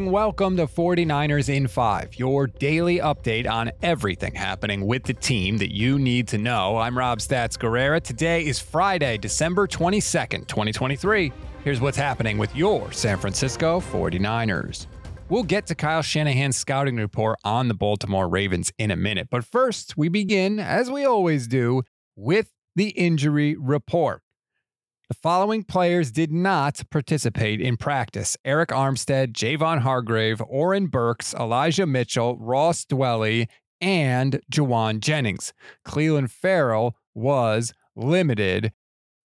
morning. Welcome to 49ers in 5, your daily update on everything happening with the team that you need to know. I'm Rob Stats Guerrera. Today is Friday, December 22nd, 2023. Here's what's happening with your San Francisco 49ers. We'll get to Kyle Shanahan's scouting report on the Baltimore Ravens in a minute. But first, we begin, as we always do, with the injury report. The following players did not participate in practice Arik Armstead, Javon Hargrave, Oren Burks, Elijah Mitchell, Ross Dwelley, and Jauan Jennings. Clelin Ferrell was limited.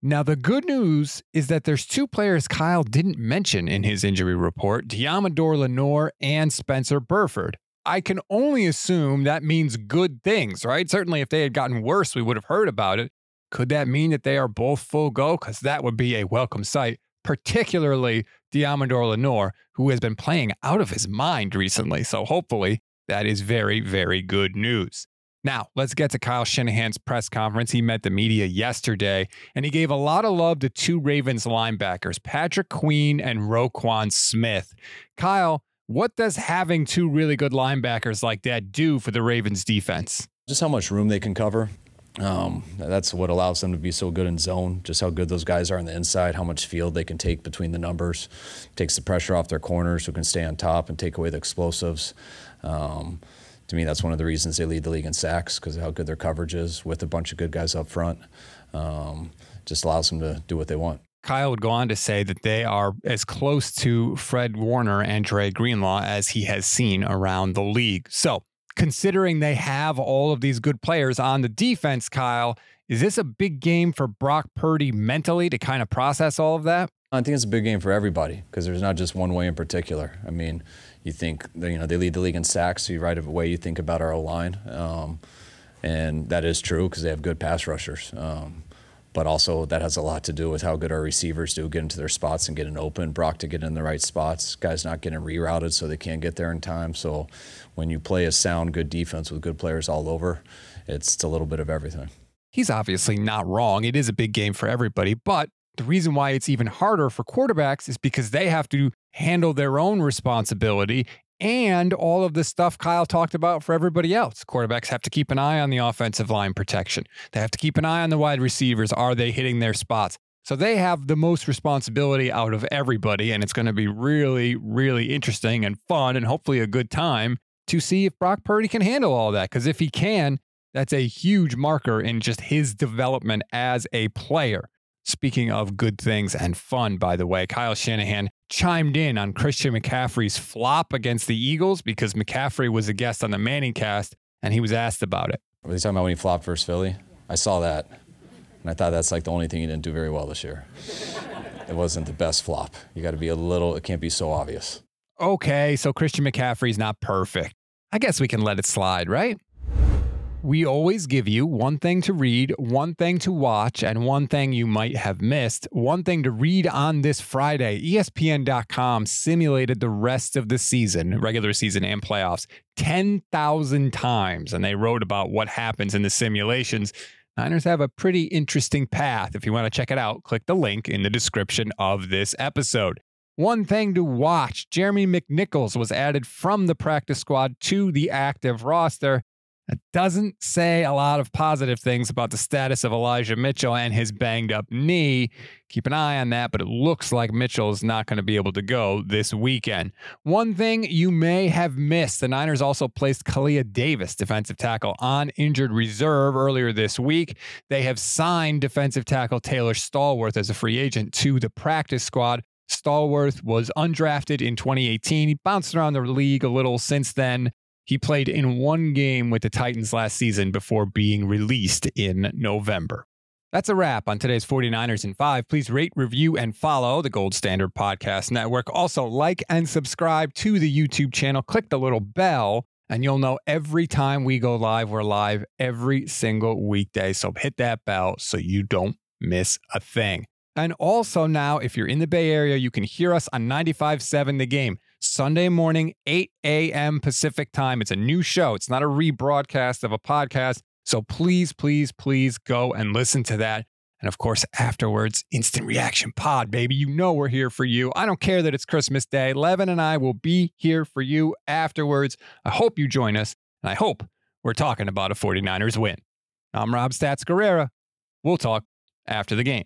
Now, the good news is that there's two players Kyle didn't mention in his injury report Deommodore Lenoir and Spencer Burford. I can only assume that means good things, right? Certainly, if they had gotten worse, we would have heard about it. Could that mean that they are both full go? Because that would be a welcome sight, particularly Deommodore Lenoir, who has been playing out of his mind recently. So hopefully that is very, very good news. Now, let's get to Kyle Shanahan's press conference. He met the media yesterday and he gave a lot of love to two Ravens linebackers, Patrick Queen and Roquan Smith. Kyle, what does having two really good linebackers like that do for the Ravens defense? Just how much room they can cover. Um, that's what allows them to be so good in zone. Just how good those guys are on the inside, how much field they can take between the numbers, takes the pressure off their corners, who can stay on top and take away the explosives. Um, to me, that's one of the reasons they lead the league in sacks because of how good their coverage is with a bunch of good guys up front. Um, just allows them to do what they want. Kyle would go on to say that they are as close to Fred Warner and Dre Greenlaw as he has seen around the league. So considering they have all of these good players on the defense, Kyle, is this a big game for Brock Purdy mentally to kind of process all of that? I think it's a big game for everybody because there's not just one way in particular. I mean, you think you know they lead the league in sacks, so you right away you think about our line, um, and that is true because they have good pass rushers. Um, but also that has a lot to do with how good our receivers do get into their spots and getting open. Brock to get in the right spots. Guys not getting rerouted so they can't get there in time. So when you play a sound, good defense with good players all over, it's, it's a little bit of everything. He's obviously not wrong. It is a big game for everybody, but the reason why it's even harder for quarterbacks is because they have to handle their own responsibility and all of the stuff Kyle talked about for everybody else. Quarterbacks have to keep an eye on the offensive line protection. They have to keep an eye on the wide receivers. Are they hitting their spots? So they have the most responsibility out of everybody, and it's going to be really, really interesting and fun and hopefully a good time to see if Brock Purdy can handle all that. Because if he can, that's a huge marker in just his development as a player. Speaking of good things and fun, by the way, Kyle Shanahan chimed in on Christian McCaffrey's flop against the Eagles because McCaffrey was a guest on the Manning cast and he was asked about it. Were you talking about when he flopped versus Philly? I saw that. And I thought that's like the only thing he didn't do very well this year. it wasn't the best flop. You got to be a little, it can't be so obvious. Okay, so Christian McCaffrey's not perfect. I guess we can let it slide, right? We always give you one thing to read, one thing to watch, and one thing you might have missed. One thing to read on this Friday ESPN.com simulated the rest of the season, regular season and playoffs, 10,000 times. And they wrote about what happens in the simulations. Niners have a pretty interesting path. If you want to check it out, click the link in the description of this episode. One thing to watch Jeremy McNichols was added from the practice squad to the active roster. It doesn't say a lot of positive things about the status of Elijah Mitchell and his banged up knee. Keep an eye on that, but it looks like Mitchell is not going to be able to go this weekend. One thing you may have missed the Niners also placed Kalia Davis, defensive tackle, on injured reserve earlier this week. They have signed defensive tackle Taylor Stallworth as a free agent to the practice squad. Stallworth was undrafted in 2018. He bounced around the league a little since then. He played in one game with the Titans last season before being released in November. That's a wrap on today's 49ers in 5. Please rate, review, and follow the Gold Standard Podcast Network. Also, like and subscribe to the YouTube channel. Click the little bell, and you'll know every time we go live. We're live every single weekday. So hit that bell so you don't miss a thing. And also, now, if you're in the Bay Area, you can hear us on 95.7 The Game. Sunday morning, 8 a.m. Pacific time. It's a new show, it's not a rebroadcast of a podcast. So please, please, please go and listen to that. And of course, afterwards, instant reaction pod, baby. You know we're here for you. I don't care that it's Christmas Day. Levin and I will be here for you afterwards. I hope you join us, and I hope we're talking about a 49ers win. I'm Rob Stats Guerrera. We'll talk after the game.